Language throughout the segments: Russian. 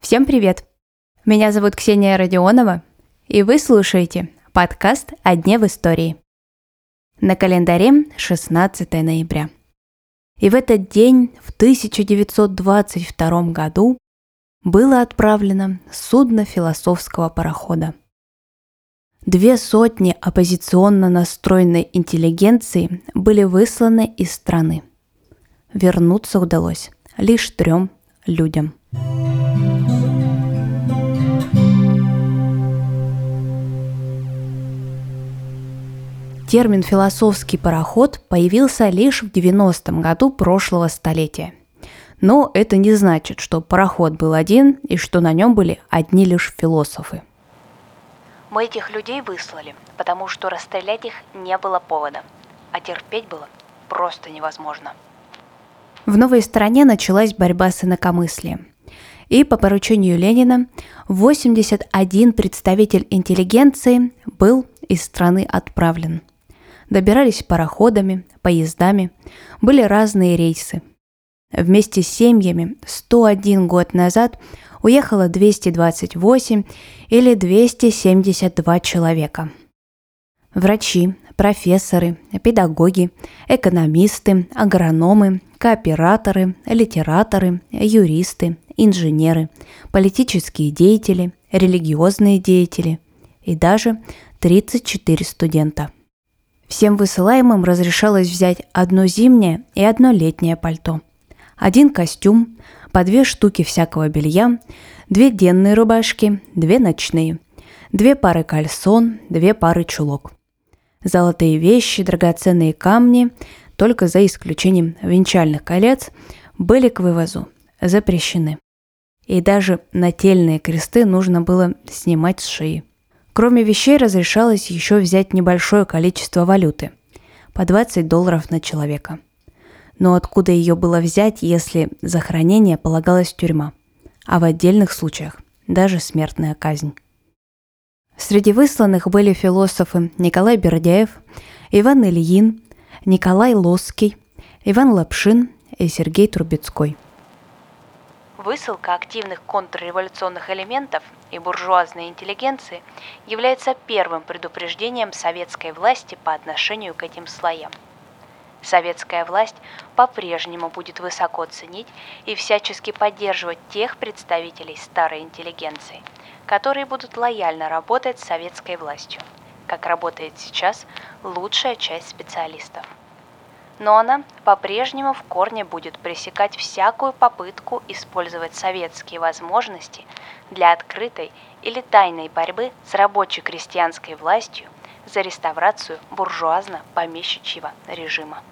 Всем привет! Меня зовут Ксения Родионова, и вы слушаете подкаст «О дне в истории». На календаре 16 ноября. И в этот день, в 1922 году, было отправлено судно философского парохода. Две сотни оппозиционно настроенной интеллигенции были высланы из страны. Вернуться удалось лишь трем людям. Термин «философский пароход» появился лишь в 90-м году прошлого столетия. Но это не значит, что пароход был один и что на нем были одни лишь философы. Мы этих людей выслали, потому что расстрелять их не было повода, а терпеть было просто невозможно. В новой стране началась борьба с инакомыслием. И по поручению Ленина 81 представитель интеллигенции был из страны отправлен – добирались пароходами, поездами, были разные рейсы. Вместе с семьями 101 год назад уехало 228 или 272 человека. Врачи, профессоры, педагоги, экономисты, агрономы, кооператоры, литераторы, юристы, инженеры, политические деятели, религиозные деятели и даже 34 студента – Всем высылаемым разрешалось взять одно зимнее и одно летнее пальто, один костюм, по две штуки всякого белья, две денные рубашки, две ночные, две пары кальсон, две пары чулок. Золотые вещи, драгоценные камни, только за исключением венчальных колец, были к вывозу запрещены. И даже нательные кресты нужно было снимать с шеи – Кроме вещей разрешалось еще взять небольшое количество валюты – по 20 долларов на человека. Но откуда ее было взять, если за хранение полагалась тюрьма, а в отдельных случаях даже смертная казнь? Среди высланных были философы Николай Бердяев, Иван Ильин, Николай Лоский, Иван Лапшин и Сергей Трубецкой – Высылка активных контрреволюционных элементов и буржуазной интеллигенции является первым предупреждением советской власти по отношению к этим слоям. Советская власть по-прежнему будет высоко ценить и всячески поддерживать тех представителей старой интеллигенции, которые будут лояльно работать с советской властью, как работает сейчас лучшая часть специалистов но она по-прежнему в корне будет пресекать всякую попытку использовать советские возможности для открытой или тайной борьбы с рабоче-крестьянской властью за реставрацию буржуазно-помещичьего режима.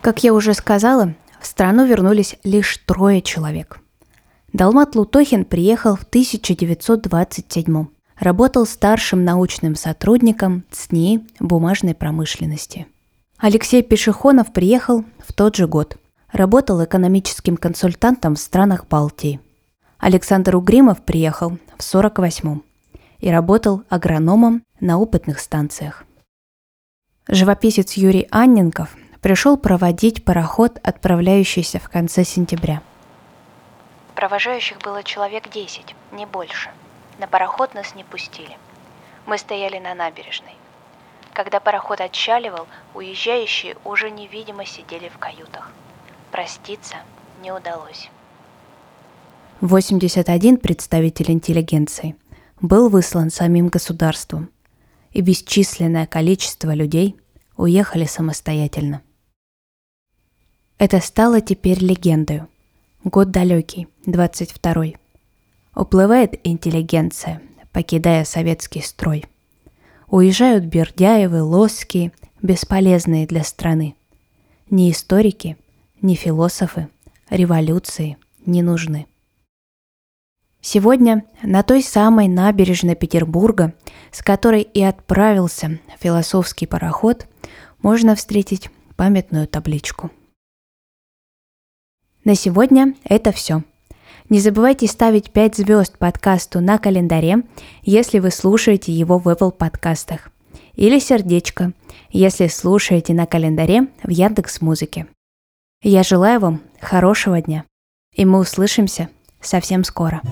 Как я уже сказала, в страну вернулись лишь трое человек. Далмат Лутохин приехал в 1927 Работал старшим научным сотрудником ЦНИ бумажной промышленности – Алексей Пешехонов приехал в тот же год. Работал экономическим консультантом в странах Балтии. Александр Угримов приехал в 48-м и работал агрономом на опытных станциях. Живописец Юрий Анненков пришел проводить пароход, отправляющийся в конце сентября. Провожающих было человек 10, не больше. На пароход нас не пустили. Мы стояли на набережной. Когда пароход отчаливал, уезжающие уже невидимо сидели в каютах. Проститься не удалось. 81 представитель интеллигенции был выслан самим государством, и бесчисленное количество людей уехали самостоятельно. Это стало теперь легендой. Год далекий, 22-й. Уплывает интеллигенция, покидая советский строй – Уезжают Бердяевы, Лоски, бесполезные для страны. Ни историки, ни философы, революции не нужны. Сегодня на той самой набережной Петербурга, с которой и отправился философский пароход, можно встретить памятную табличку. На сегодня это все – не забывайте ставить 5 звезд подкасту на календаре, если вы слушаете его в Apple подкастах. Или сердечко, если слушаете на календаре в Яндекс Музыке. Я желаю вам хорошего дня, и мы услышимся совсем скоро.